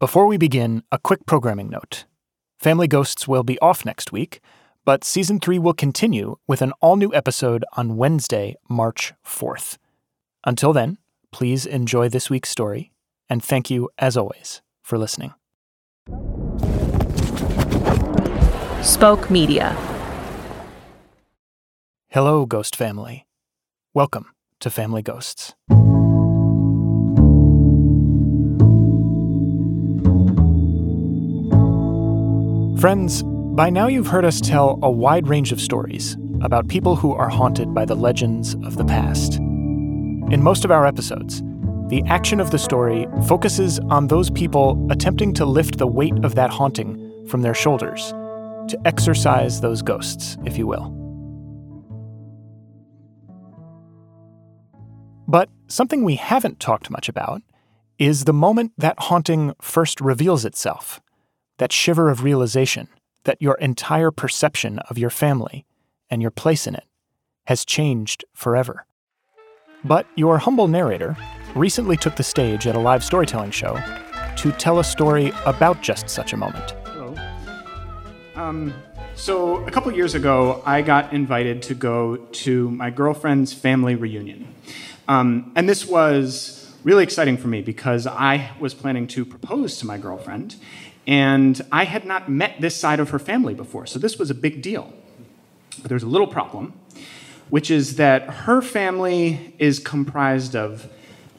Before we begin, a quick programming note. Family Ghosts will be off next week, but season 3 will continue with an all new episode on Wednesday, March 4th. Until then, please enjoy this week's story, and thank you, as always, for listening. Spoke Media. Hello, Ghost Family. Welcome to Family Ghosts. Friends, by now you've heard us tell a wide range of stories about people who are haunted by the legends of the past. In most of our episodes, the action of the story focuses on those people attempting to lift the weight of that haunting from their shoulders, to exorcise those ghosts, if you will. But something we haven't talked much about is the moment that haunting first reveals itself that shiver of realization that your entire perception of your family and your place in it has changed forever. But your humble narrator recently took the stage at a live storytelling show to tell a story about just such a moment. Um, so, a couple years ago, I got invited to go to my girlfriend's family reunion. Um, and this was really exciting for me because I was planning to propose to my girlfriend, and I had not met this side of her family before, so this was a big deal. But there's a little problem, which is that her family is comprised of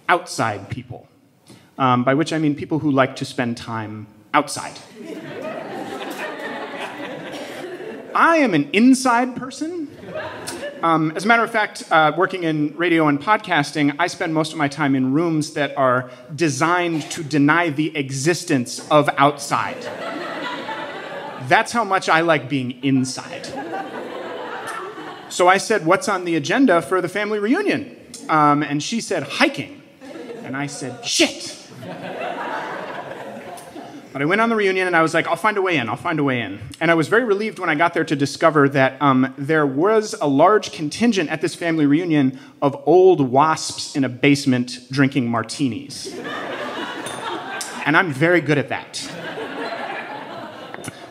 outside people, um, by which I mean people who like to spend time outside. I am an inside person. Um, as a matter of fact, uh, working in radio and podcasting, I spend most of my time in rooms that are designed to deny the existence of outside. That's how much I like being inside. So I said, What's on the agenda for the family reunion? Um, and she said, Hiking. And I said, Shit. But I went on the reunion and I was like, I'll find a way in, I'll find a way in. And I was very relieved when I got there to discover that um, there was a large contingent at this family reunion of old wasps in a basement drinking martinis. and I'm very good at that.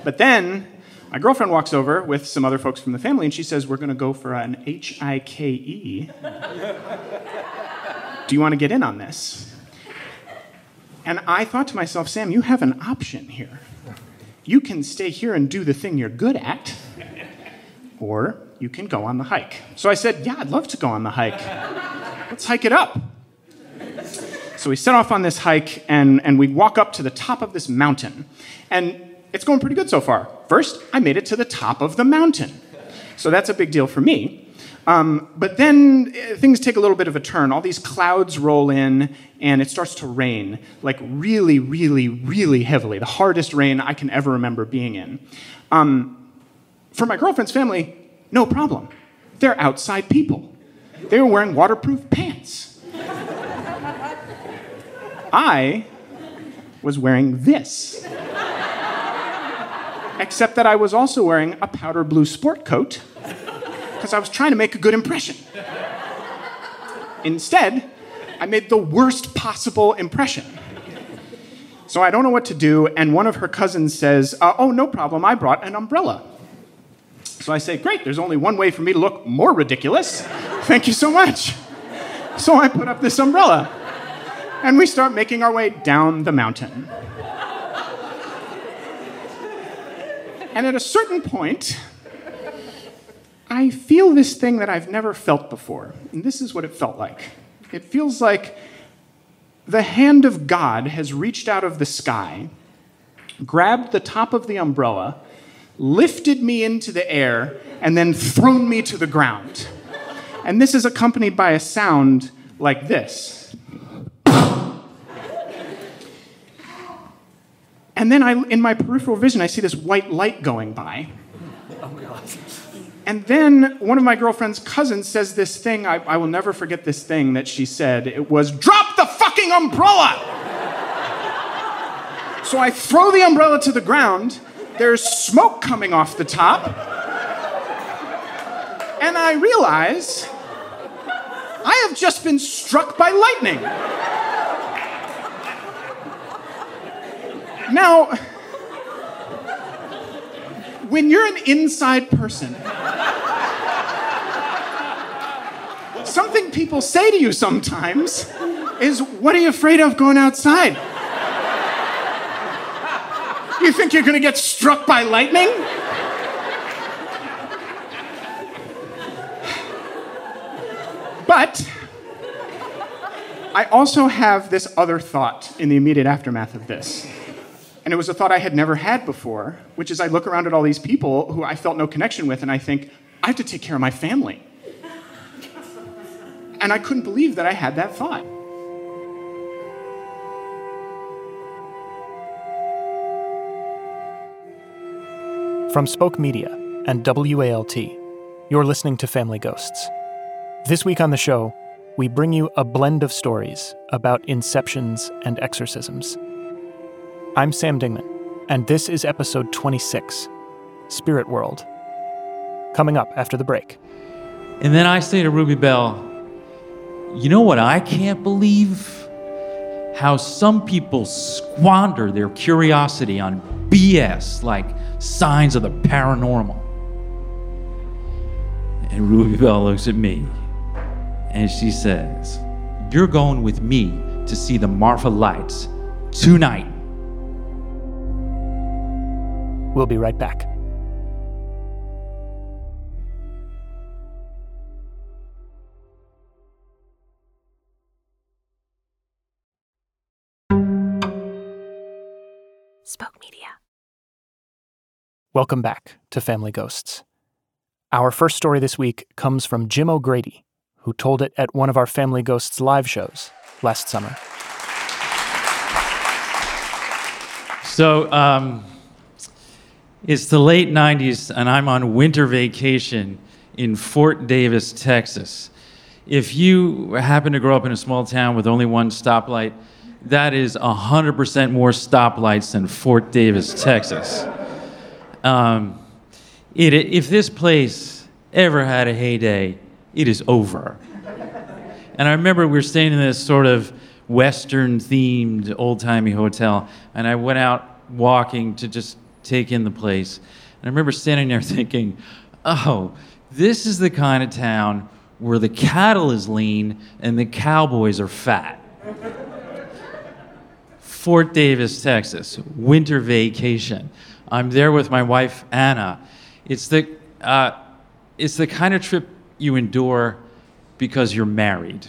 But then my girlfriend walks over with some other folks from the family and she says, We're going to go for an H I K E. Do you want to get in on this? And I thought to myself, Sam, you have an option here. You can stay here and do the thing you're good at, or you can go on the hike. So I said, Yeah, I'd love to go on the hike. Let's hike it up. So we set off on this hike and, and we walk up to the top of this mountain. And it's going pretty good so far. First, I made it to the top of the mountain. So that's a big deal for me. Um, but then uh, things take a little bit of a turn. All these clouds roll in, and it starts to rain, like really, really, really heavily. The hardest rain I can ever remember being in. Um, for my girlfriend's family, no problem. They're outside people. They were wearing waterproof pants. I was wearing this. Except that I was also wearing a powder blue sport coat because I was trying to make a good impression. Instead, I made the worst possible impression. So I don't know what to do, and one of her cousins says, uh, Oh, no problem, I brought an umbrella. So I say, Great, there's only one way for me to look more ridiculous. Thank you so much. So I put up this umbrella, and we start making our way down the mountain. And at a certain point, I feel this thing that I've never felt before. And this is what it felt like it feels like the hand of God has reached out of the sky, grabbed the top of the umbrella, lifted me into the air, and then thrown me to the ground. And this is accompanied by a sound like this. And then I, in my peripheral vision, I see this white light going by. And then one of my girlfriend's cousins says this thing, I, I will never forget this thing that she said. It was, Drop the fucking umbrella! so I throw the umbrella to the ground. There's smoke coming off the top. And I realize I have just been struck by lightning. Now, when you're an inside person, something people say to you sometimes is, What are you afraid of going outside? You think you're gonna get struck by lightning? But I also have this other thought in the immediate aftermath of this. And it was a thought I had never had before, which is I look around at all these people who I felt no connection with, and I think, I have to take care of my family. And I couldn't believe that I had that thought. From Spoke Media and WALT, you're listening to Family Ghosts. This week on the show, we bring you a blend of stories about inceptions and exorcisms. I'm Sam Dingman, and this is episode 26 Spirit World. Coming up after the break. And then I say to Ruby Bell, you know what I can't believe? How some people squander their curiosity on BS like signs of the paranormal. And Ruby Bell looks at me and she says, You're going with me to see the Marfa lights tonight. We'll be right back. Welcome back to Family Ghosts. Our first story this week comes from Jim O'Grady, who told it at one of our Family Ghosts live shows last summer. So, um, it's the late 90s, and I'm on winter vacation in Fort Davis, Texas. If you happen to grow up in a small town with only one stoplight, that is 100% more stoplights than Fort Davis, Texas. Um, it, if this place ever had a heyday, it is over. And I remember we were staying in this sort of Western themed old timey hotel, and I went out walking to just take in the place. And I remember standing there thinking, oh, this is the kind of town where the cattle is lean and the cowboys are fat. Fort Davis, Texas, winter vacation. I'm there with my wife, Anna. It's the, uh, it's the kind of trip you endure because you're married.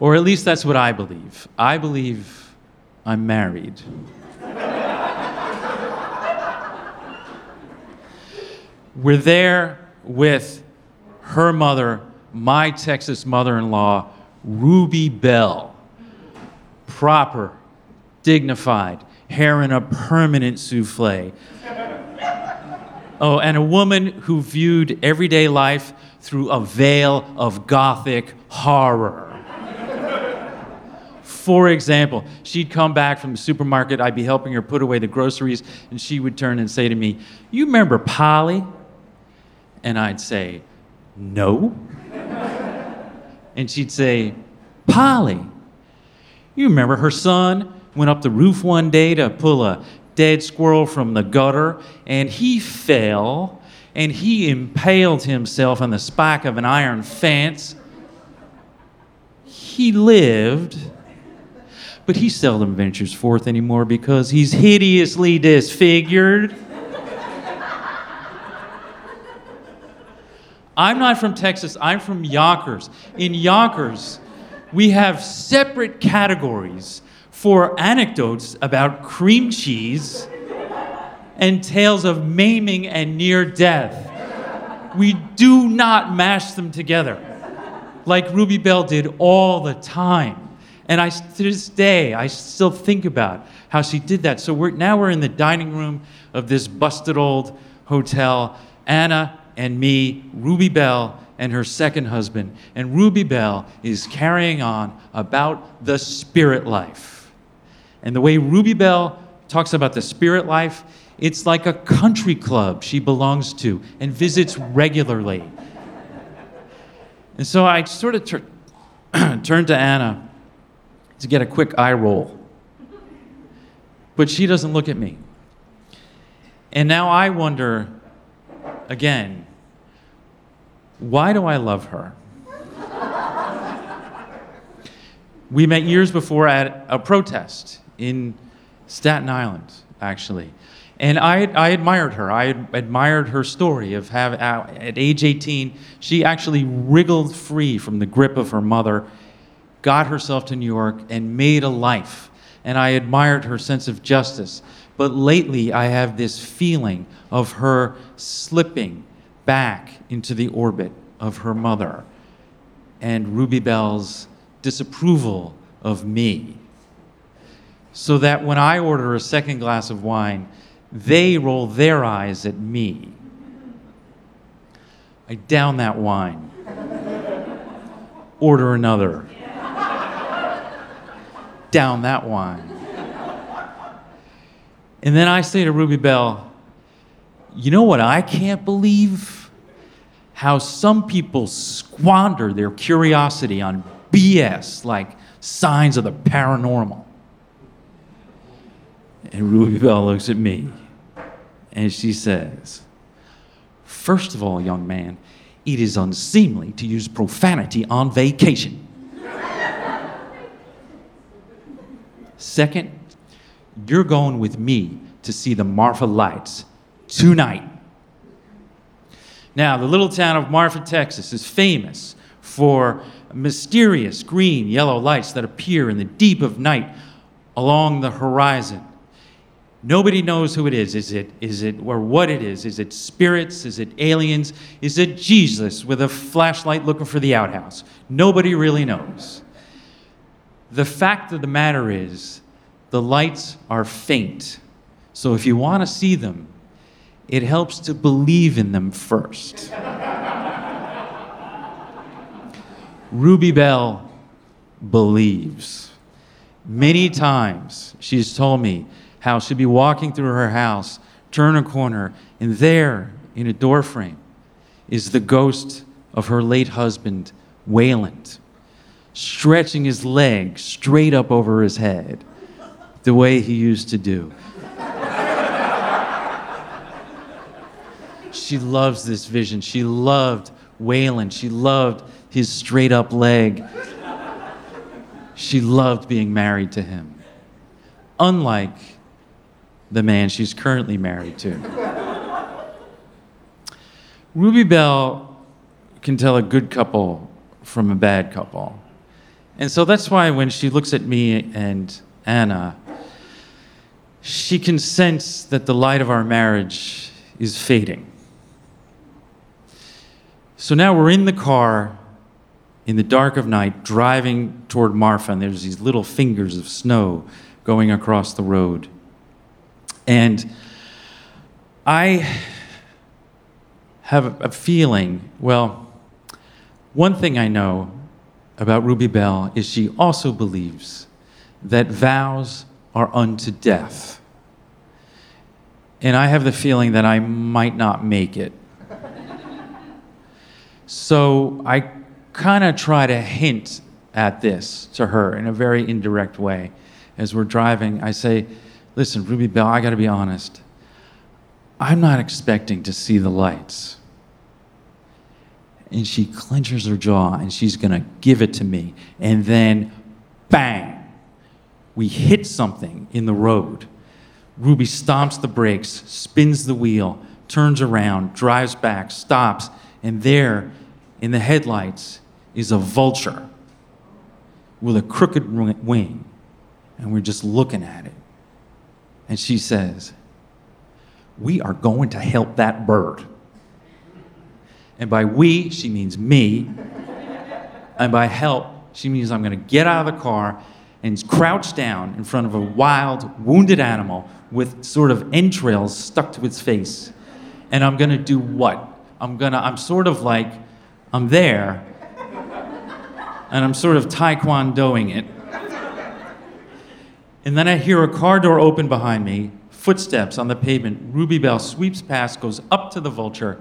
or at least that's what I believe. I believe I'm married. We're there with her mother, my Texas mother in law, Ruby Bell. Proper, dignified, hair in a permanent souffle. Oh, and a woman who viewed everyday life through a veil of gothic horror. For example, she'd come back from the supermarket, I'd be helping her put away the groceries, and she would turn and say to me, You remember Polly? And I'd say, No. and she'd say, Polly, you remember her son went up the roof one day to pull a dead squirrel from the gutter, and he fell and he impaled himself on the spike of an iron fence. He lived, but he seldom ventures forth anymore because he's hideously disfigured. I'm not from Texas, I'm from Yonkers. In Yonkers, we have separate categories for anecdotes about cream cheese and tales of maiming and near death. We do not mash them together like Ruby Bell did all the time. And I, to this day, I still think about how she did that. So we're, now we're in the dining room of this busted old hotel. Anna and me, Ruby Bell, and her second husband. And Ruby Bell is carrying on about the spirit life. And the way Ruby Bell talks about the spirit life, it's like a country club she belongs to and visits regularly. And so I sort of tur- turned to Anna to get a quick eye roll but she doesn't look at me. And now I wonder again, why do I love her? we met years before at a protest in Staten Island, actually. And I, I admired her. I admired her story of have, uh, at age 18, she actually wriggled free from the grip of her mother, got herself to New York, and made a life. And I admired her sense of justice. But lately, I have this feeling of her slipping back into the orbit of her mother and Ruby Bell's disapproval of me. So that when I order a second glass of wine, they roll their eyes at me. I down that wine, order another, down that wine. And then I say to Ruby Bell, you know what I can't believe? How some people squander their curiosity on BS like signs of the paranormal. And Ruby Bell looks at me and she says, First of all, young man, it is unseemly to use profanity on vacation. Second, you're going with me to see the Marfa lights tonight. Now, the little town of Marfa, Texas is famous for mysterious green yellow lights that appear in the deep of night along the horizon. Nobody knows who it is. Is it, is it, or what it is? Is it spirits? Is it aliens? Is it Jesus with a flashlight looking for the outhouse? Nobody really knows. The fact of the matter is, the lights are faint. So if you want to see them, it helps to believe in them first. Ruby Bell believes. Many times she's told me how she'd be walking through her house, turn a corner, and there, in a doorframe, is the ghost of her late husband, Wayland, stretching his leg straight up over his head, the way he used to do. she loves this vision. She loved Wayland. She loved his straight up leg. She loved being married to him. Unlike the man she's currently married to. Ruby Bell can tell a good couple from a bad couple. And so that's why when she looks at me and Anna, she can sense that the light of our marriage is fading. So now we're in the car in the dark of night driving toward Marfa, and there's these little fingers of snow going across the road. And I have a feeling, well, one thing I know about Ruby Bell is she also believes that vows are unto death. And I have the feeling that I might not make it. so I kind of try to hint at this to her in a very indirect way. As we're driving, I say, Listen, Ruby Bell, I got to be honest. I'm not expecting to see the lights. And she clenches her jaw and she's going to give it to me. And then, bang, we hit something in the road. Ruby stomps the brakes, spins the wheel, turns around, drives back, stops, and there in the headlights is a vulture with a crooked wing. And we're just looking at it. And she says, We are going to help that bird. And by we, she means me. And by help, she means I'm going to get out of the car and crouch down in front of a wild, wounded animal with sort of entrails stuck to its face. And I'm going to do what? I'm going to, I'm sort of like, I'm there, and I'm sort of taekwondoing it. And then I hear a car door open behind me, footsteps on the pavement. Ruby Bell sweeps past, goes up to the vulture,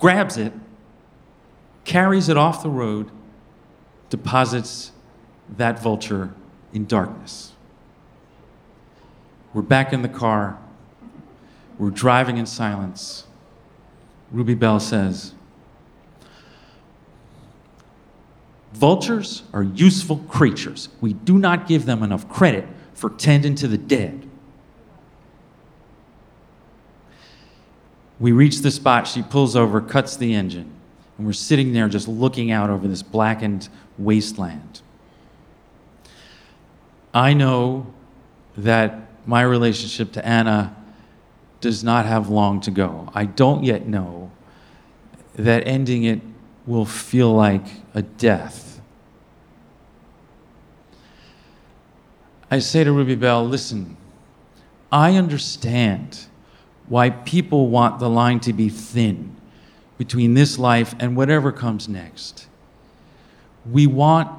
grabs it, carries it off the road, deposits that vulture in darkness. We're back in the car. We're driving in silence. Ruby Bell says, Vultures are useful creatures. We do not give them enough credit for tending to the dead. We reach the spot, she pulls over, cuts the engine, and we're sitting there just looking out over this blackened wasteland. I know that my relationship to Anna does not have long to go. I don't yet know that ending it will feel like a death. I say to Ruby Bell, listen, I understand why people want the line to be thin between this life and whatever comes next. We want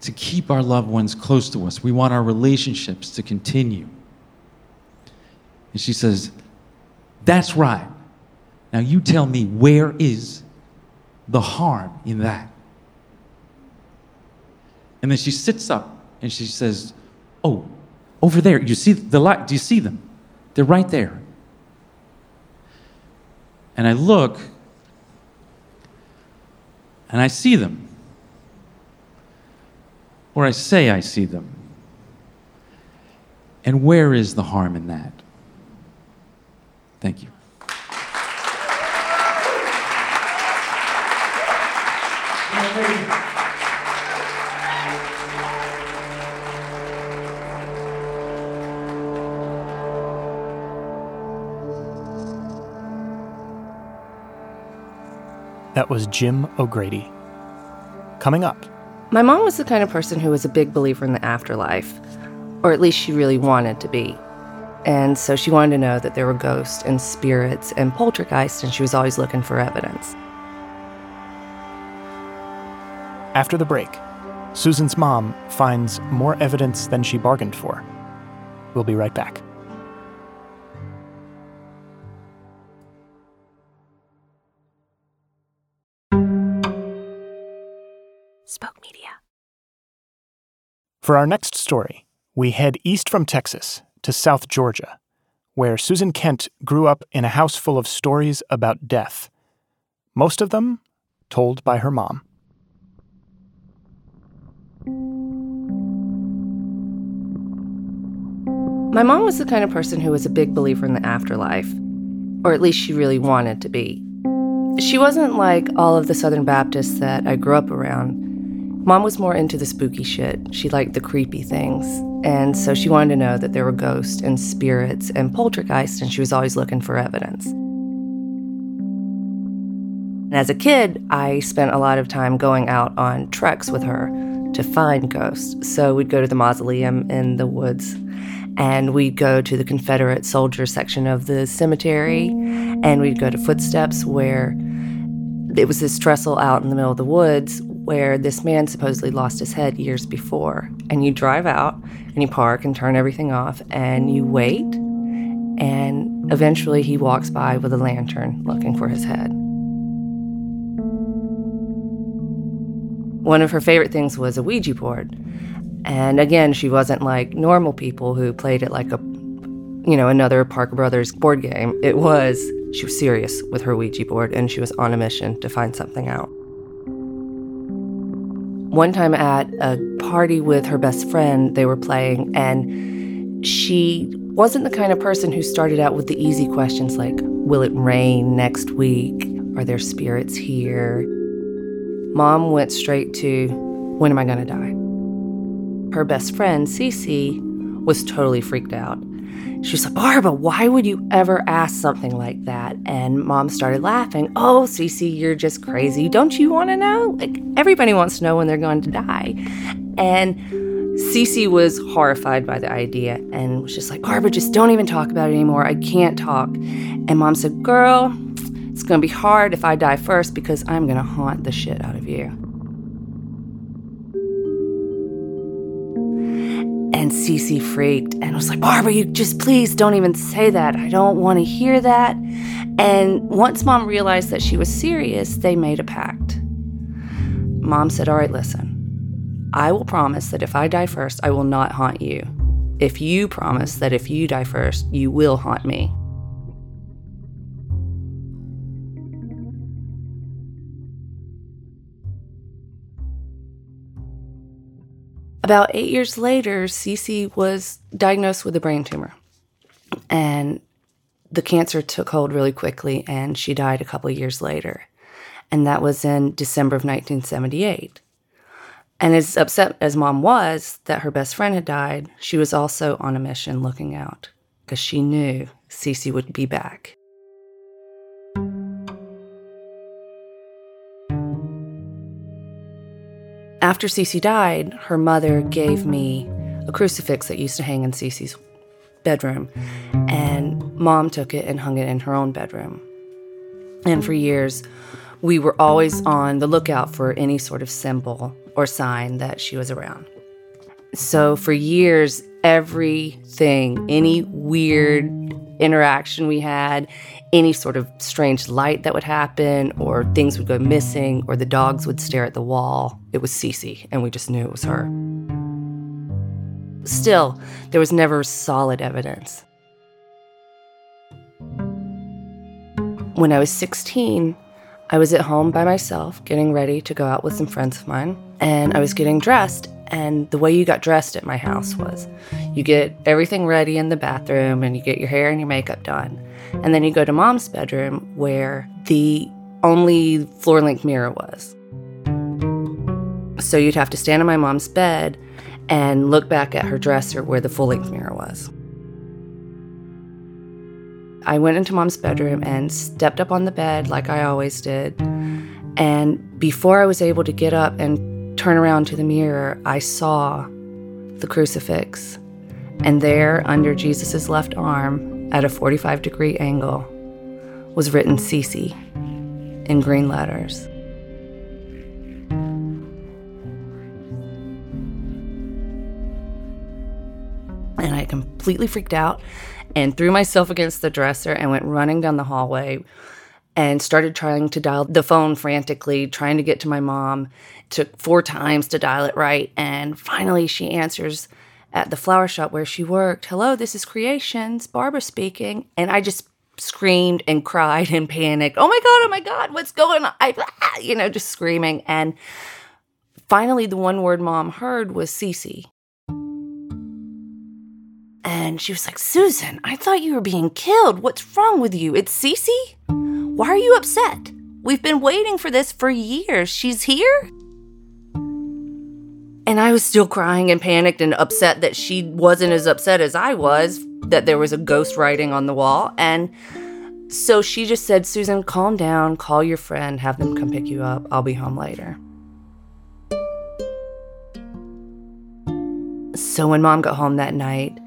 to keep our loved ones close to us, we want our relationships to continue. And she says, That's right. Now you tell me where is the harm in that? And then she sits up and she says, Oh, over there, you see the light? Do you see them? They're right there. And I look and I see them. Or I say I see them. And where is the harm in that? Thank you. That was Jim O'Grady. Coming up, My mom was the kind of person who was a big believer in the afterlife, or at least she really wanted to be. And so she wanted to know that there were ghosts and spirits and poltergeists, and she was always looking for evidence. after the break, Susan's mom finds more evidence than she bargained for. We'll be right back. Spoke Media. For our next story, we head east from Texas to South Georgia, where Susan Kent grew up in a house full of stories about death, most of them told by her mom. My mom was the kind of person who was a big believer in the afterlife, or at least she really wanted to be. She wasn't like all of the Southern Baptists that I grew up around. Mom was more into the spooky shit. She liked the creepy things. And so she wanted to know that there were ghosts and spirits and poltergeists, and she was always looking for evidence. And as a kid, I spent a lot of time going out on treks with her to find ghosts. So we'd go to the mausoleum in the woods and we'd go to the Confederate soldier section of the cemetery, and we'd go to Footsteps, where it was this trestle out in the middle of the woods where this man supposedly lost his head years before. And you drive out and you park and turn everything off, and you wait, and eventually he walks by with a lantern looking for his head. One of her favorite things was a Ouija board. And again, she wasn't like normal people who played it like a, you know, another Parker Brothers board game. It was, she was serious with her Ouija board and she was on a mission to find something out. One time at a party with her best friend, they were playing, and she wasn't the kind of person who started out with the easy questions like, Will it rain next week? Are there spirits here? Mom went straight to, When am I to die? her best friend, Cece, was totally freaked out. She was like, Barbara, why would you ever ask something like that? And mom started laughing. Oh, Cece, you're just crazy. Don't you want to know? Like, everybody wants to know when they're going to die. And Cece was horrified by the idea and was just like, Barbara, just don't even talk about it anymore. I can't talk. And mom said, Girl, it's going to be hard if I die first because I'm going to haunt the shit out of you. And Cece freaked and was like, Barbara, you just please don't even say that. I don't want to hear that. And once mom realized that she was serious, they made a pact. Mom said, All right, listen, I will promise that if I die first, I will not haunt you. if you promise that if you die first, you will haunt me. About eight years later, Cece was diagnosed with a brain tumor. And the cancer took hold really quickly, and she died a couple of years later. And that was in December of 1978. And as upset as mom was that her best friend had died, she was also on a mission looking out because she knew Cece would be back. After Cece died, her mother gave me a crucifix that used to hang in Cece's bedroom, and mom took it and hung it in her own bedroom. And for years, we were always on the lookout for any sort of symbol or sign that she was around. So for years, everything, any weird interaction we had, any sort of strange light that would happen, or things would go missing, or the dogs would stare at the wall, it was Cece, and we just knew it was her. Still, there was never solid evidence. When I was 16, I was at home by myself, getting ready to go out with some friends of mine, and I was getting dressed. And the way you got dressed at my house was you get everything ready in the bathroom and you get your hair and your makeup done. And then you go to mom's bedroom where the only floor length mirror was. So you'd have to stand on my mom's bed and look back at her dresser where the full length mirror was. I went into mom's bedroom and stepped up on the bed like I always did. And before I was able to get up and turn around to the mirror, I saw the crucifix. And there, under Jesus' left arm, at a 45 degree angle, was written Cece in green letters. And I completely freaked out and threw myself against the dresser and went running down the hallway and started trying to dial the phone frantically, trying to get to my mom. It took four times to dial it right. And finally, she answers at the flower shop where she worked Hello, this is Creations, Barbara speaking. And I just screamed and cried and panicked. Oh my God, oh my God, what's going on? I, ah, you know, just screaming. And finally, the one word mom heard was Cece. And she was like, Susan, I thought you were being killed. What's wrong with you? It's Cece? Why are you upset? We've been waiting for this for years. She's here? And I was still crying and panicked and upset that she wasn't as upset as I was that there was a ghost writing on the wall. And so she just said, Susan, calm down, call your friend, have them come pick you up. I'll be home later. So when mom got home that night,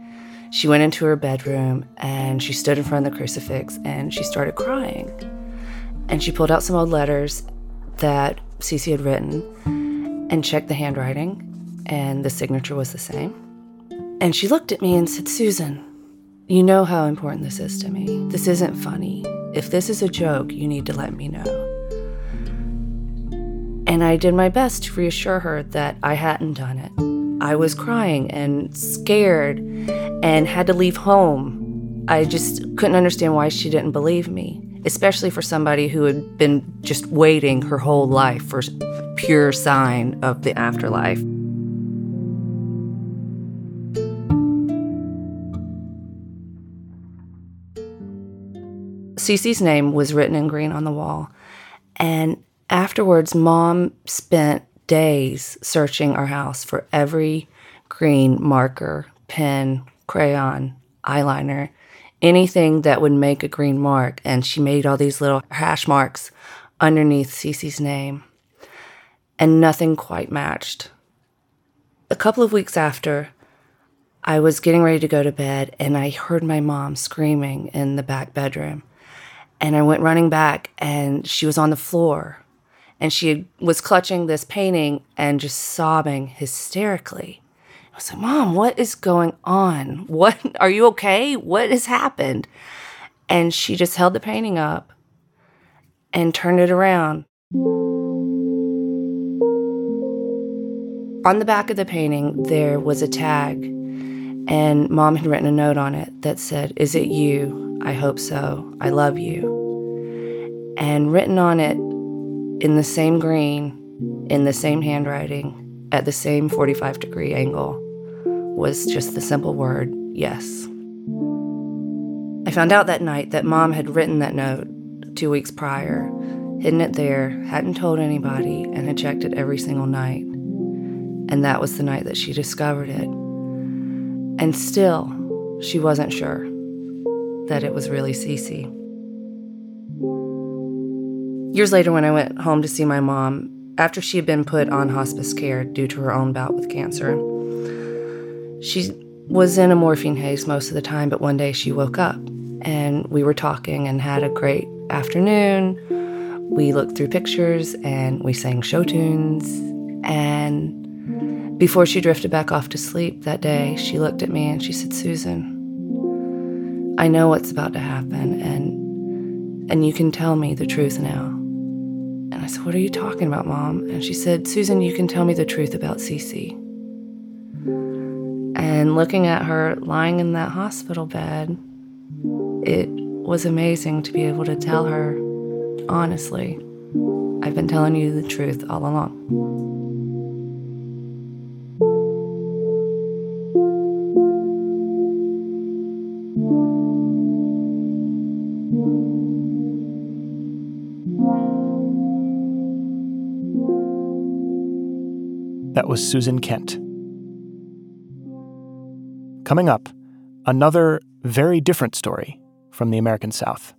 she went into her bedroom and she stood in front of the crucifix and she started crying. And she pulled out some old letters that Cece had written and checked the handwriting, and the signature was the same. And she looked at me and said, Susan, you know how important this is to me. This isn't funny. If this is a joke, you need to let me know. And I did my best to reassure her that I hadn't done it. I was crying and scared and had to leave home. I just couldn't understand why she didn't believe me, especially for somebody who had been just waiting her whole life for pure sign of the afterlife. Cece's name was written in green on the wall, and afterwards, mom spent days searching our house for every green marker, pen, crayon, eyeliner, anything that would make a green mark. And she made all these little hash marks underneath Cece's name. And nothing quite matched. A couple of weeks after, I was getting ready to go to bed and I heard my mom screaming in the back bedroom. And I went running back and she was on the floor and she was clutching this painting and just sobbing hysterically. I was like, Mom, what is going on? What are you okay? What has happened? And she just held the painting up and turned it around. On the back of the painting, there was a tag, And mom had written a note on it that said, Is it you? I hope so. I love you. And written on it in the same green, in the same handwriting, at the same 45 degree angle, was just the simple word, yes. I found out that night that mom had written that note two weeks prior, hidden it there, hadn't told anybody, and had checked it every single night. And that was the night that she discovered it. And still, she wasn't sure that it was really Cece. Years later, when I went home to see my mom, after she had been put on hospice care due to her own bout with cancer, she was in a morphine haze most of the time, but one day she woke up and we were talking and had a great afternoon. We looked through pictures and we sang show tunes. And before she drifted back off to sleep that day, she looked at me and she said, Susan, I know what's about to happen and and you can tell me the truth now. And I said, What are you talking about, Mom? And she said, Susan, you can tell me the truth about Cece. And looking at her lying in that hospital bed, it was amazing to be able to tell her, honestly, I've been telling you the truth all along. Was Susan Kent. Coming up, another very different story from the American South.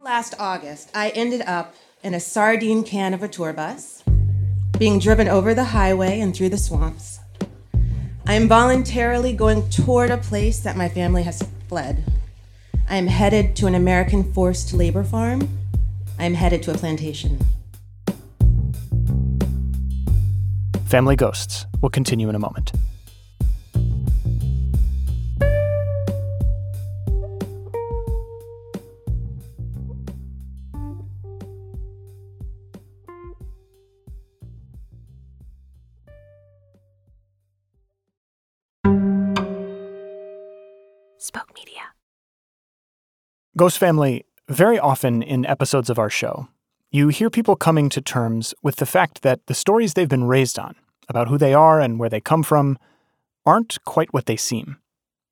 Last August, I ended up in a sardine can of a tour bus, being driven over the highway and through the swamps. I am voluntarily going toward a place that my family has fled. I am headed to an American forced labor farm. I am headed to a plantation. Family Ghosts will continue in a moment. Spoke Media. Ghost Family, very often in episodes of our show, you hear people coming to terms with the fact that the stories they've been raised on, about who they are and where they come from, aren't quite what they seem.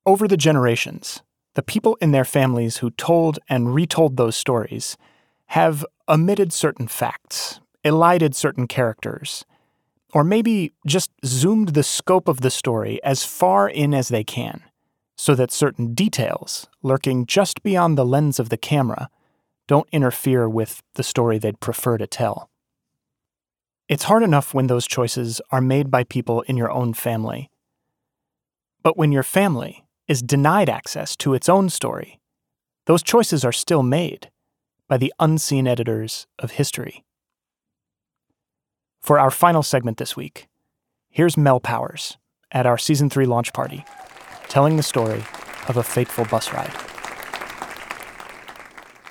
Over the generations, the people in their families who told and retold those stories have omitted certain facts, elided certain characters, or maybe just zoomed the scope of the story as far in as they can so that certain details, lurking just beyond the lens of the camera, don't interfere with the story they'd prefer to tell. It's hard enough when those choices are made by people in your own family. But when your family is denied access to its own story, those choices are still made by the unseen editors of history. For our final segment this week, here's Mel Powers at our season 3 launch party telling the story of a fateful bus ride.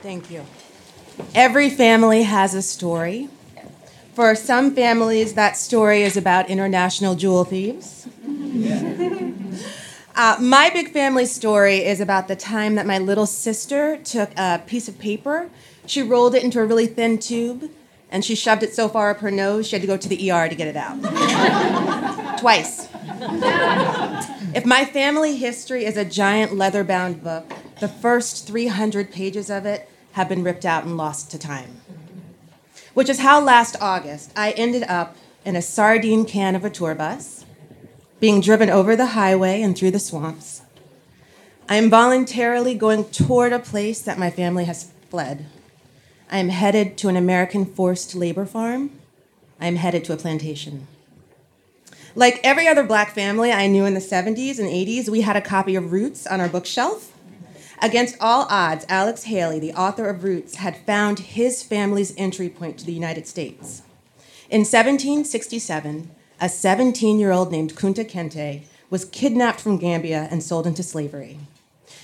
Thank you. Every family has a story. For some families, that story is about international jewel thieves. uh, my big family story is about the time that my little sister took a piece of paper, she rolled it into a really thin tube, and she shoved it so far up her nose she had to go to the ER to get it out. Twice. If my family history is a giant leather bound book, the first 300 pages of it have been ripped out and lost to time. Which is how last August I ended up in a sardine can of a tour bus, being driven over the highway and through the swamps. I am voluntarily going toward a place that my family has fled. I am headed to an American forced labor farm. I am headed to a plantation. Like every other black family I knew in the 70s and 80s, we had a copy of Roots on our bookshelf. Against all odds, Alex Haley, the author of Roots, had found his family's entry point to the United States. In 1767, a 17 year old named Kunta Kinte was kidnapped from Gambia and sold into slavery.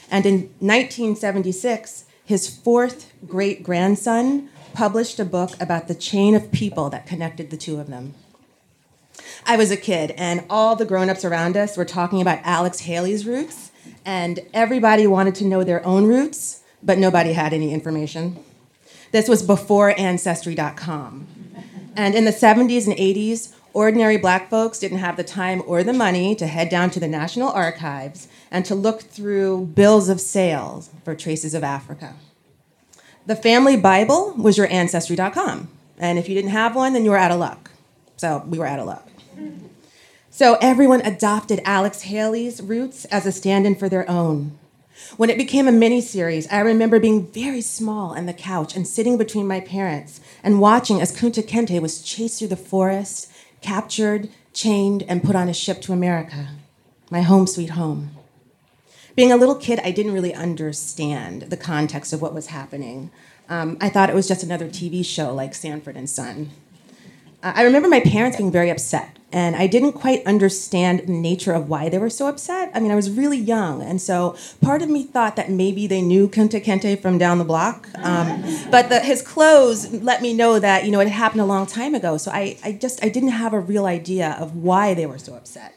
And in 1976, his fourth great grandson published a book about the chain of people that connected the two of them. I was a kid, and all the grown ups around us were talking about Alex Haley's roots, and everybody wanted to know their own roots, but nobody had any information. This was before Ancestry.com. And in the 70s and 80s, ordinary black folks didn't have the time or the money to head down to the National Archives and to look through bills of sales for traces of Africa. The family Bible was your Ancestry.com. And if you didn't have one, then you were out of luck. So we were out of luck. So everyone adopted Alex Haley's roots as a stand in for their own. When it became a mini series, I remember being very small on the couch and sitting between my parents and watching as Kunta Kinte was chased through the forest, captured, chained, and put on a ship to America, my home sweet home. Being a little kid, I didn't really understand the context of what was happening. Um, I thought it was just another TV show like Sanford and Son. I remember my parents being very upset, and I didn't quite understand the nature of why they were so upset. I mean, I was really young, and so part of me thought that maybe they knew Kunta Kinte from down the block. Um, but the, his clothes let me know that you know it happened a long time ago. So I, I just I didn't have a real idea of why they were so upset.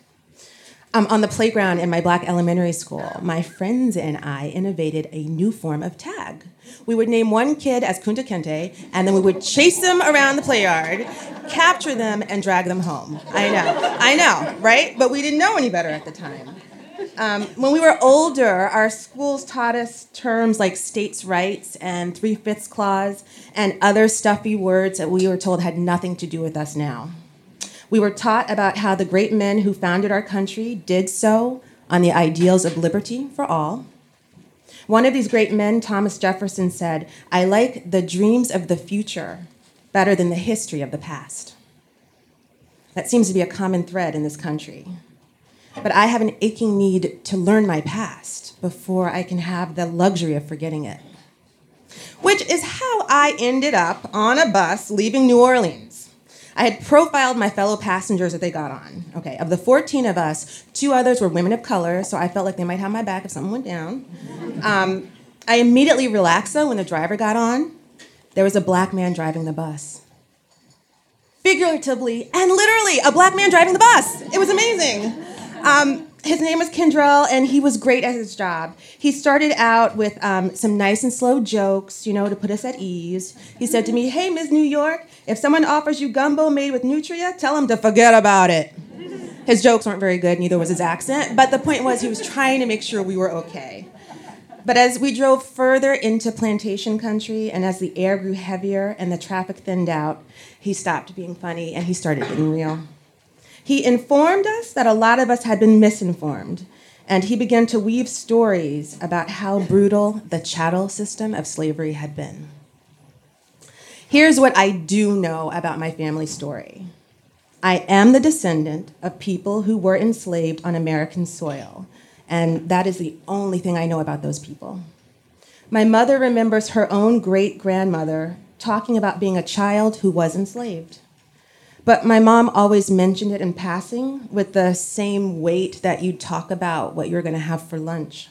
Um, on the playground in my black elementary school, my friends and I innovated a new form of tag. We would name one kid as Kunta Kinte, and then we would chase them around the play yard, capture them, and drag them home. I know, I know, right? But we didn't know any better at the time. Um, when we were older, our schools taught us terms like states' rights and three fifths clause and other stuffy words that we were told had nothing to do with us now. We were taught about how the great men who founded our country did so on the ideals of liberty for all. One of these great men, Thomas Jefferson, said, I like the dreams of the future better than the history of the past. That seems to be a common thread in this country. But I have an aching need to learn my past before I can have the luxury of forgetting it. Which is how I ended up on a bus leaving New Orleans. I had profiled my fellow passengers that they got on. Okay, of the 14 of us, two others were women of color, so I felt like they might have my back if something went down. Um, I immediately relaxed though when the driver got on. There was a black man driving the bus. Figuratively and literally, a black man driving the bus. It was amazing. Um, his name was Kendrell, and he was great at his job. He started out with um, some nice and slow jokes, you know, to put us at ease. He said to me, Hey, Ms. New York, if someone offers you gumbo made with nutria, tell them to forget about it. His jokes weren't very good, neither was his accent, but the point was he was trying to make sure we were okay. But as we drove further into plantation country and as the air grew heavier and the traffic thinned out, he stopped being funny and he started being real. He informed us that a lot of us had been misinformed, and he began to weave stories about how brutal the chattel system of slavery had been. Here's what I do know about my family story I am the descendant of people who were enslaved on American soil, and that is the only thing I know about those people. My mother remembers her own great grandmother talking about being a child who was enslaved. But my mom always mentioned it in passing with the same weight that you'd talk about what you're going to have for lunch.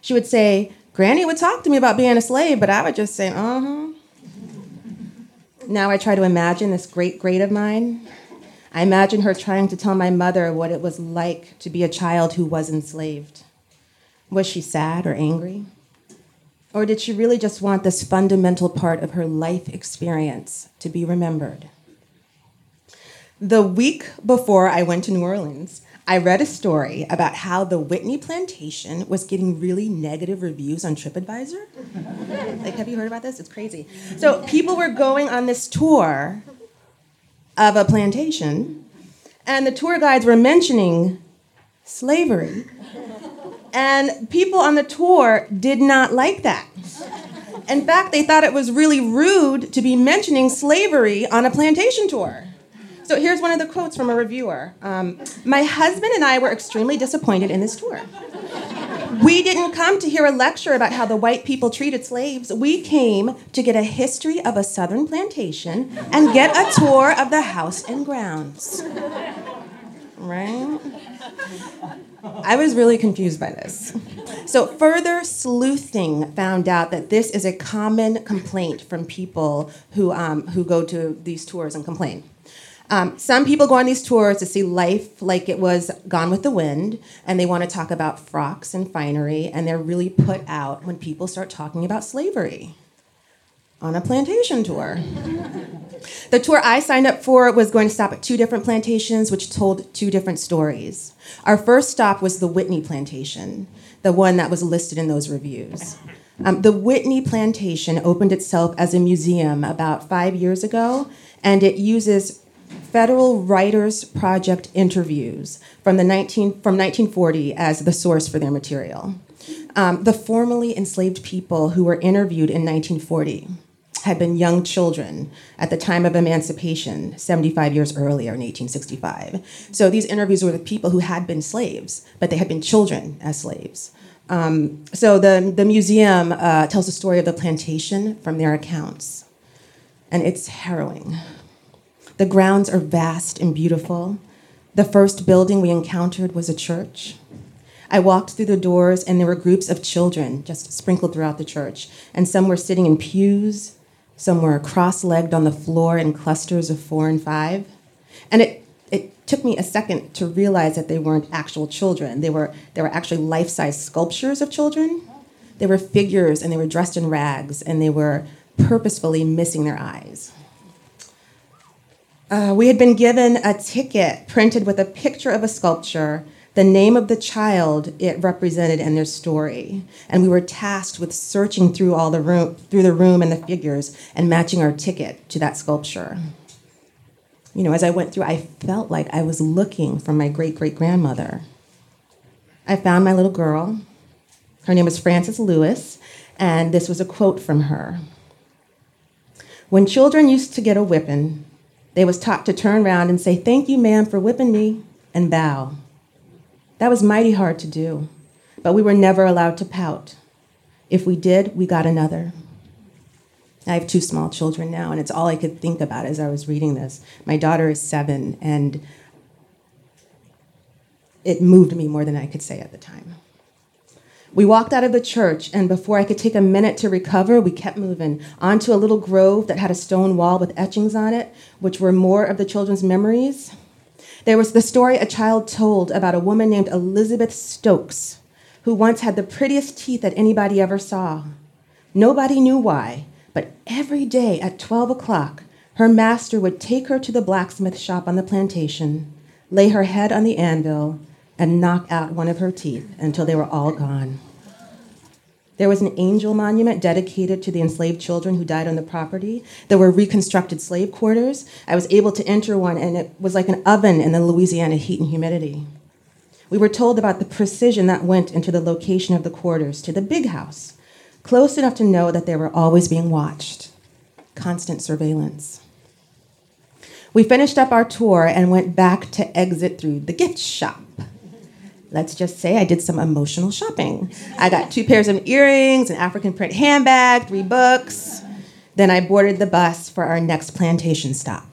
She would say, Granny would talk to me about being a slave, but I would just say, uh huh. Now I try to imagine this great great of mine. I imagine her trying to tell my mother what it was like to be a child who was enslaved. Was she sad or angry? Or did she really just want this fundamental part of her life experience to be remembered? The week before I went to New Orleans, I read a story about how the Whitney plantation was getting really negative reviews on TripAdvisor. like, have you heard about this? It's crazy. So, people were going on this tour of a plantation, and the tour guides were mentioning slavery. And people on the tour did not like that. In fact, they thought it was really rude to be mentioning slavery on a plantation tour. So here's one of the quotes from a reviewer um, My husband and I were extremely disappointed in this tour. We didn't come to hear a lecture about how the white people treated slaves. We came to get a history of a southern plantation and get a tour of the house and grounds. Right? I was really confused by this. So, further sleuthing found out that this is a common complaint from people who, um, who go to these tours and complain. Um, some people go on these tours to see life like it was Gone with the Wind, and they want to talk about frocks and finery, and they're really put out when people start talking about slavery on a plantation tour. the tour I signed up for was going to stop at two different plantations, which told two different stories. Our first stop was the Whitney Plantation, the one that was listed in those reviews. Um, the Whitney Plantation opened itself as a museum about five years ago, and it uses Federal Writers Project interviews from, the 19, from 1940 as the source for their material. Um, the formerly enslaved people who were interviewed in 1940 had been young children at the time of emancipation, 75 years earlier in 1865. So these interviews were with people who had been slaves, but they had been children as slaves. Um, so the, the museum uh, tells the story of the plantation from their accounts, and it's harrowing. The grounds are vast and beautiful. The first building we encountered was a church. I walked through the doors, and there were groups of children just sprinkled throughout the church, and some were sitting in pews, some were cross legged on the floor in clusters of four and five. And it, it took me a second to realize that they weren't actual children. They were, they were actually life size sculptures of children. They were figures, and they were dressed in rags, and they were purposefully missing their eyes. Uh, we had been given a ticket printed with a picture of a sculpture, the name of the child it represented, and their story. And we were tasked with searching through all the room, through the room and the figures, and matching our ticket to that sculpture. You know, as I went through, I felt like I was looking for my great great grandmother. I found my little girl. Her name was Frances Lewis, and this was a quote from her. When children used to get a whipping, they was taught to turn around and say, Thank you, ma'am, for whipping me, and bow. That was mighty hard to do, but we were never allowed to pout. If we did, we got another. I have two small children now, and it's all I could think about as I was reading this. My daughter is seven, and it moved me more than I could say at the time. We walked out of the church, and before I could take a minute to recover, we kept moving onto a little grove that had a stone wall with etchings on it, which were more of the children's memories. There was the story a child told about a woman named Elizabeth Stokes, who once had the prettiest teeth that anybody ever saw. Nobody knew why, but every day at 12 o'clock, her master would take her to the blacksmith shop on the plantation, lay her head on the anvil, and knock out one of her teeth until they were all gone. There was an angel monument dedicated to the enslaved children who died on the property. There were reconstructed slave quarters. I was able to enter one, and it was like an oven in the Louisiana heat and humidity. We were told about the precision that went into the location of the quarters to the big house, close enough to know that they were always being watched. Constant surveillance. We finished up our tour and went back to exit through the gift shop let's just say I did some emotional shopping. I got two pairs of earrings, an African print handbag, three books. Then I boarded the bus for our next plantation stop,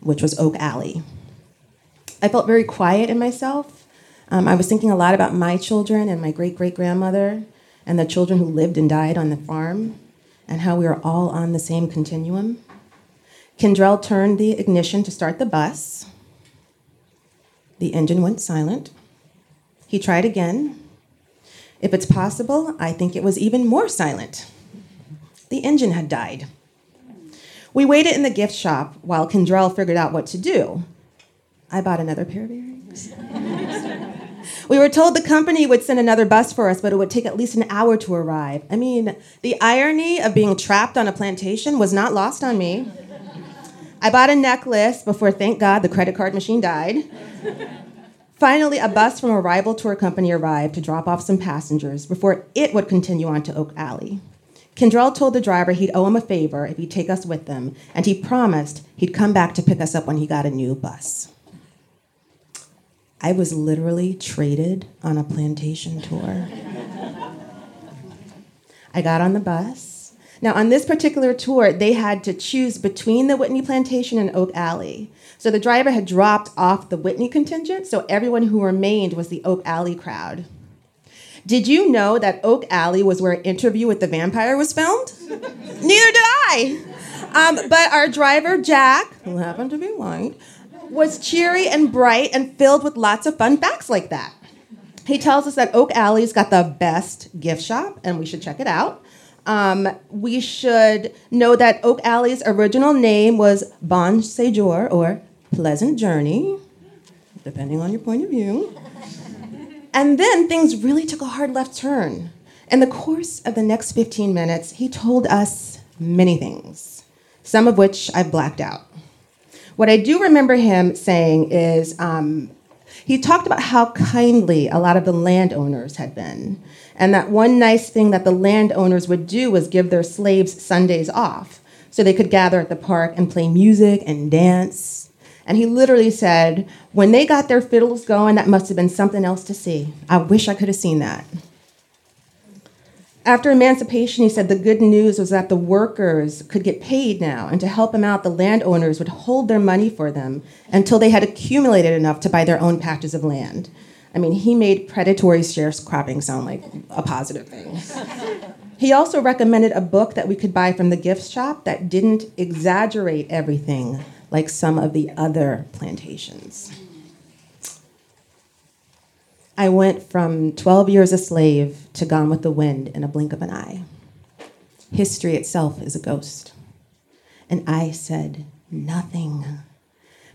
which was Oak Alley. I felt very quiet in myself. Um, I was thinking a lot about my children and my great great grandmother and the children who lived and died on the farm and how we are all on the same continuum. Kendrell turned the ignition to start the bus. The engine went silent. He tried again. If it's possible, I think it was even more silent. The engine had died. We waited in the gift shop while Kendrell figured out what to do. I bought another pair of earrings. we were told the company would send another bus for us, but it would take at least an hour to arrive. I mean, the irony of being trapped on a plantation was not lost on me. I bought a necklace before, thank God, the credit card machine died. Finally, a bus from a rival tour company arrived to drop off some passengers before it would continue on to Oak Alley. Kendrell told the driver he'd owe him a favor if he'd take us with them, and he promised he'd come back to pick us up when he got a new bus. I was literally traded on a plantation tour. I got on the bus. Now, on this particular tour, they had to choose between the Whitney Plantation and Oak Alley. So the driver had dropped off the Whitney contingent, so everyone who remained was the Oak Alley crowd. Did you know that Oak Alley was where Interview with the Vampire was filmed? Neither did I. Um, but our driver, Jack, who happened to be white, was cheery and bright and filled with lots of fun facts like that. He tells us that Oak Alley's got the best gift shop, and we should check it out. Um, we should know that Oak Alley's original name was Bon Séjour, or Pleasant Journey, depending on your point of view. And then things really took a hard left turn. In the course of the next 15 minutes, he told us many things, some of which I've blacked out. What I do remember him saying is um, he talked about how kindly a lot of the landowners had been, and that one nice thing that the landowners would do was give their slaves Sundays off so they could gather at the park and play music and dance. And he literally said, when they got their fiddles going, that must have been something else to see. I wish I could have seen that. After emancipation, he said the good news was that the workers could get paid now, and to help them out, the landowners would hold their money for them until they had accumulated enough to buy their own patches of land. I mean, he made predatory sharecropping sound like a positive thing. he also recommended a book that we could buy from the gift shop that didn't exaggerate everything like some of the other plantations. I went from 12 years a slave to Gone with the Wind in a blink of an eye. History itself is a ghost. And I said nothing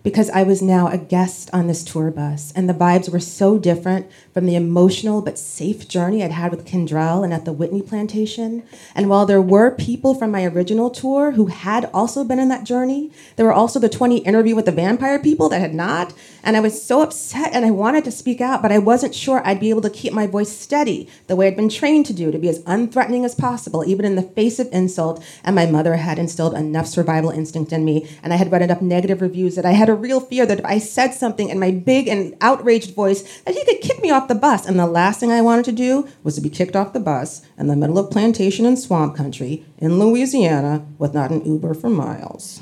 because I was now a guest on this tour bus, and the vibes were so different from the emotional but safe journey I'd had with Kendrell and at the Whitney plantation. And while there were people from my original tour who had also been on that journey, there were also the 20 interview with the vampire people that had not. And I was so upset and I wanted to speak out, but I wasn't sure I'd be able to keep my voice steady the way I'd been trained to do, to be as unthreatening as possible, even in the face of insult. And my mother had instilled enough survival instinct in me, and I had read enough negative reviews that I had a real fear that if I said something in my big and outraged voice, that he could kick me off the bus. And the last thing I wanted to do was to be kicked off the bus in the middle of plantation and swamp country in Louisiana with not an Uber for miles.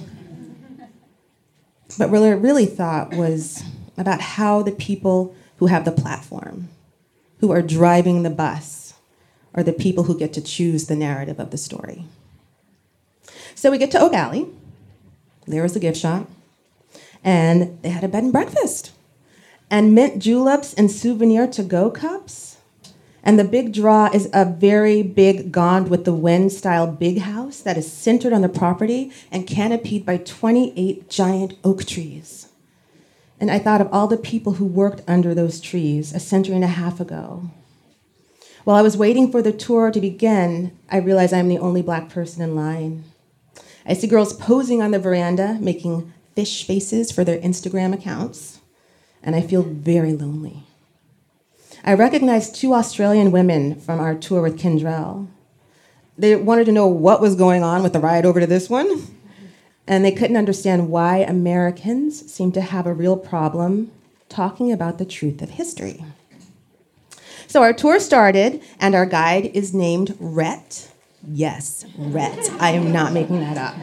But what I really thought was about how the people who have the platform, who are driving the bus, are the people who get to choose the narrative of the story. So we get to Oak Alley. There was the gift shop and they had a bed and breakfast and mint juleps and souvenir to go cups. And the big draw is a very big Gone with the Wind style big house that is centered on the property and canopied by 28 giant oak trees. And I thought of all the people who worked under those trees a century and a half ago. While I was waiting for the tour to begin, I realized I'm the only black person in line. I see girls posing on the veranda, making fish faces for their Instagram accounts, and I feel very lonely. I recognized two Australian women from our tour with Kendrell. They wanted to know what was going on with the ride over to this one, and they couldn't understand why Americans seem to have a real problem talking about the truth of history. So our tour started, and our guide is named Rhett. Yes, Rhett. I am not making that up.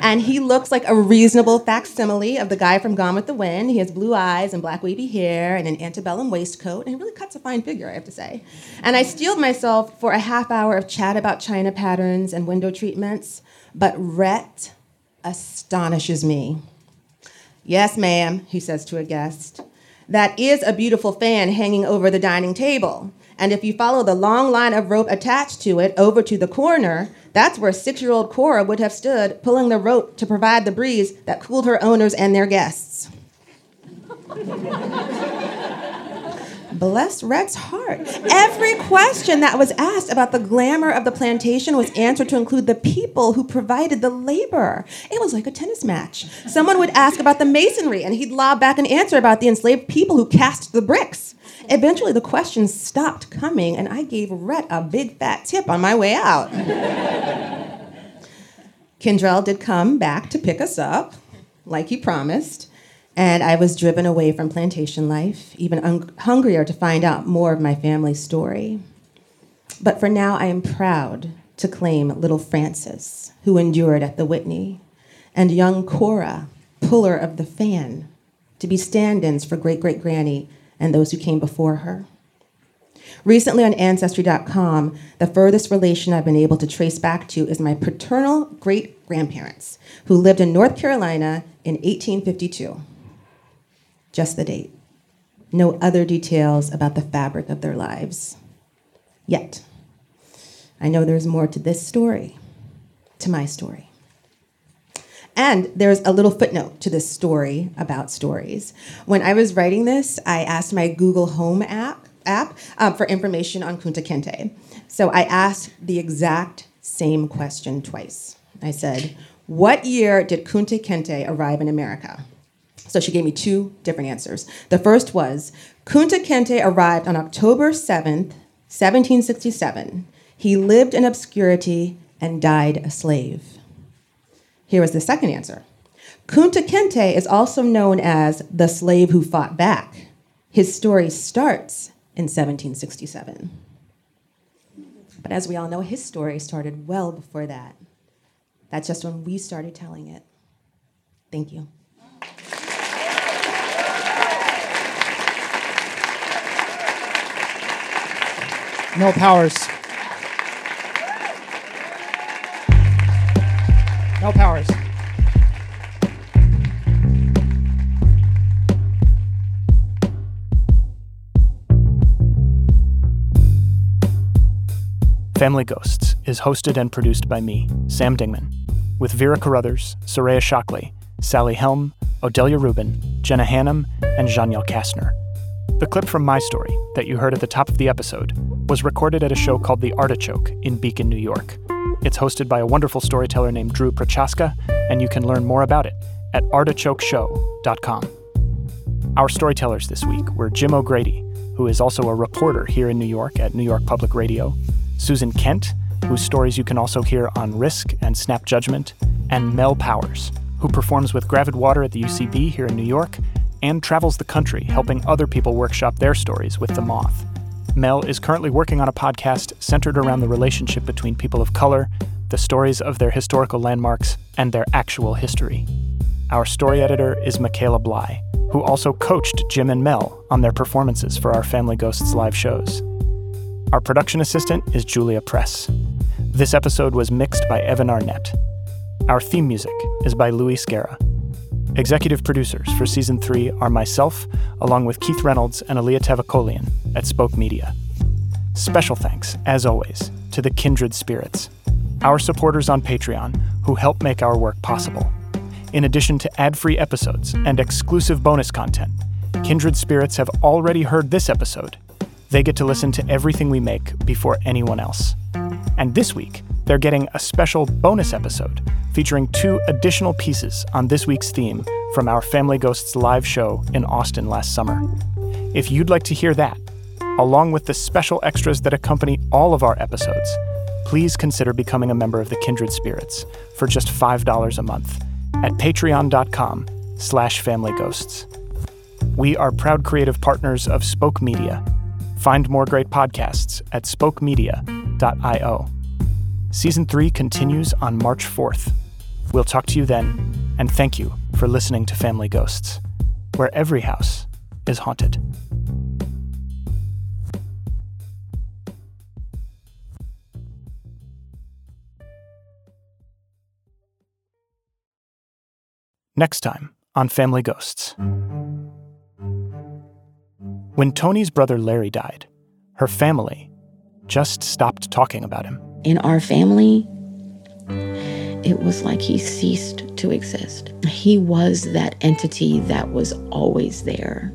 And he looks like a reasonable facsimile of the guy from Gone with the Wind. He has blue eyes and black wavy hair and an antebellum waistcoat, and he really cuts a fine figure, I have to say. And I steeled myself for a half hour of chat about china patterns and window treatments, but Rhett astonishes me. Yes, ma'am, he says to a guest. That is a beautiful fan hanging over the dining table. And if you follow the long line of rope attached to it over to the corner, that's where six year old Cora would have stood, pulling the rope to provide the breeze that cooled her owners and their guests. Bless Rhett's heart. Every question that was asked about the glamour of the plantation was answered to include the people who provided the labor. It was like a tennis match. Someone would ask about the masonry, and he'd lob back an answer about the enslaved people who cast the bricks. Eventually, the questions stopped coming, and I gave Rhett a big fat tip on my way out. Kendrell did come back to pick us up, like he promised, and I was driven away from plantation life, even un- hungrier to find out more of my family's story. But for now, I am proud to claim little Frances, who endured at the Whitney, and young Cora, puller of the fan, to be stand ins for great great granny and those who came before her. Recently on Ancestry.com, the furthest relation I've been able to trace back to is my paternal great grandparents, who lived in North Carolina in 1852. just the date. No other details about the fabric of their lives. Yet, I know there's more to this story, to my story. And there's a little footnote to this story about stories. When I was writing this, I asked my Google Home app, app um, for information on Kunta Kinte. So I asked the exact same question twice. I said, What year did Kunta Kinte arrive in America? So she gave me two different answers. The first was Kunta Kinte arrived on October 7th, 1767. He lived in obscurity and died a slave. Here was the second answer. Kunta Kinte is also known as the slave who fought back. His story starts in 1767. But as we all know, his story started well before that. That's just when we started telling it. Thank you. Mel Powers. Mel Powers. Family Ghosts is hosted and produced by me, Sam Dingman, with Vera Carruthers, Soraya Shockley, Sally Helm, Odelia Rubin, Jenna Hannum, and Janiel Kastner. The clip from my story that you heard at the top of the episode was recorded at a show called The Artichoke in Beacon, New York. It's hosted by a wonderful storyteller named Drew Prochaska, and you can learn more about it at artichokeshow.com. Our storytellers this week were Jim O'Grady, who is also a reporter here in New York at New York Public Radio, Susan Kent, whose stories you can also hear on Risk and Snap Judgment, and Mel Powers, who performs with Gravid Water at the UCB here in New York and travels the country helping other people workshop their stories with The Moth. Mel is currently working on a podcast centered around the relationship between people of color, the stories of their historical landmarks, and their actual history. Our story editor is Michaela Bly, who also coached Jim and Mel on their performances for our Family Ghosts live shows. Our production assistant is Julia Press. This episode was mixed by Evan Arnett. Our theme music is by Louis Scara. Executive producers for season three are myself, along with Keith Reynolds and Alia Tavakolian at Spoke Media. Special thanks, as always, to the Kindred Spirits, our supporters on Patreon who help make our work possible. In addition to ad free episodes and exclusive bonus content, Kindred Spirits have already heard this episode. They get to listen to everything we make before anyone else. And this week, they're getting a special bonus episode featuring two additional pieces on this week's theme from our Family Ghosts live show in Austin last summer. If you'd like to hear that, along with the special extras that accompany all of our episodes, please consider becoming a member of the Kindred Spirits for just $5 a month at patreon.com slash familyghosts. We are proud creative partners of Spoke Media. Find more great podcasts at spokemedia.io. Season 3 continues on March 4th. We'll talk to you then, and thank you for listening to Family Ghosts, where every house is haunted. Next time on Family Ghosts. When Tony's brother Larry died, her family just stopped talking about him. In our family, it was like he ceased to exist. He was that entity that was always there,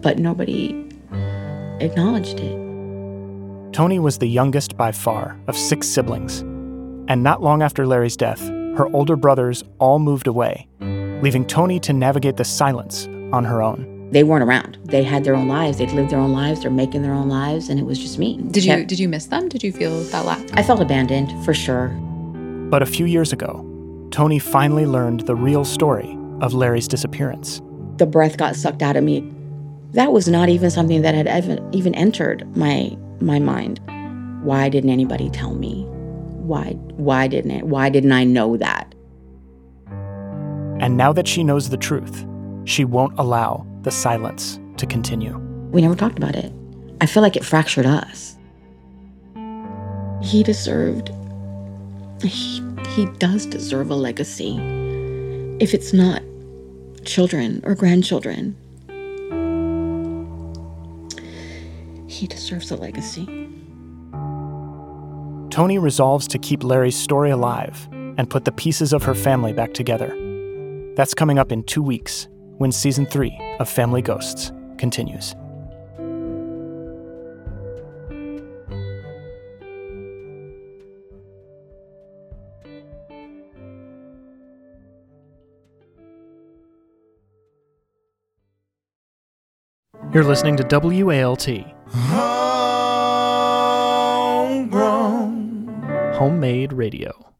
but nobody acknowledged it. Tony was the youngest by far of six siblings, and not long after Larry's death, her older brothers all moved away, leaving Tony to navigate the silence on her own. They weren't around. They had their own lives. They'd lived their own lives. They're making their own lives, and it was just me. Did you did you miss them? Did you feel that lack? I felt abandoned for sure. But a few years ago, Tony finally learned the real story of Larry's disappearance. the breath got sucked out of me. That was not even something that had even, even entered my my mind. Why didn't anybody tell me? Why why didn't it? Why didn't I know that? And now that she knows the truth, she won't allow the silence to continue. We never talked about it. I feel like it fractured us. He deserved he, he does deserve a legacy. If it's not children or grandchildren. He deserves a legacy. Tony resolves to keep Larry's story alive and put the pieces of her family back together. That's coming up in two weeks when season three of Family Ghosts continues. You're listening to WALT. Homegrown. Homemade radio.